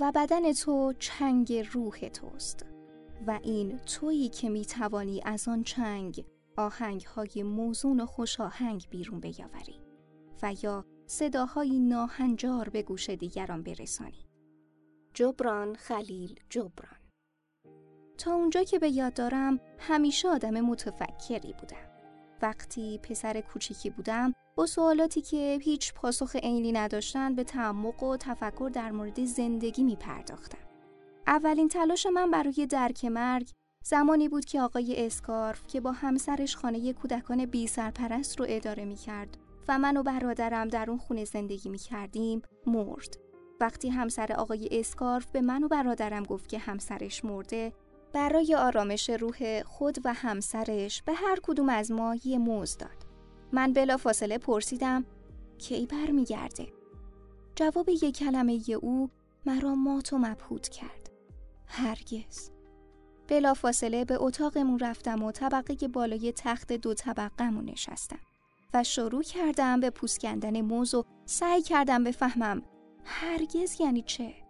و بدن تو چنگ روح توست و این تویی که می توانی از آن چنگ آهنگ های موزون و خوش آهنگ بیرون بیاوری و یا صداهای ناهنجار به گوش دیگران برسانی. جبران خلیل جبران تا اونجا که به یاد دارم همیشه آدم متفکری بودم. وقتی پسر کوچیکی بودم با سوالاتی که هیچ پاسخ عینی نداشتن به تعمق و تفکر در مورد زندگی می پرداختم. اولین تلاش من برای درک مرگ زمانی بود که آقای اسکارف که با همسرش خانه کودکان بی سرپرست رو اداره می کرد و من و برادرم در اون خونه زندگی می کردیم مرد. وقتی همسر آقای اسکارف به من و برادرم گفت که همسرش مرده برای آرامش روح خود و همسرش به هر کدوم از ما یه موز داد. من بلا فاصله پرسیدم کی برمیگرده؟ جواب یک کلمه او مرا مات و مبهوت کرد. هرگز. بلا فاصله به اتاقمون رفتم و طبقه بالای تخت دو طبقهمون نشستم و شروع کردم به پوست کندن موز و سعی کردم بفهمم هرگز یعنی چه؟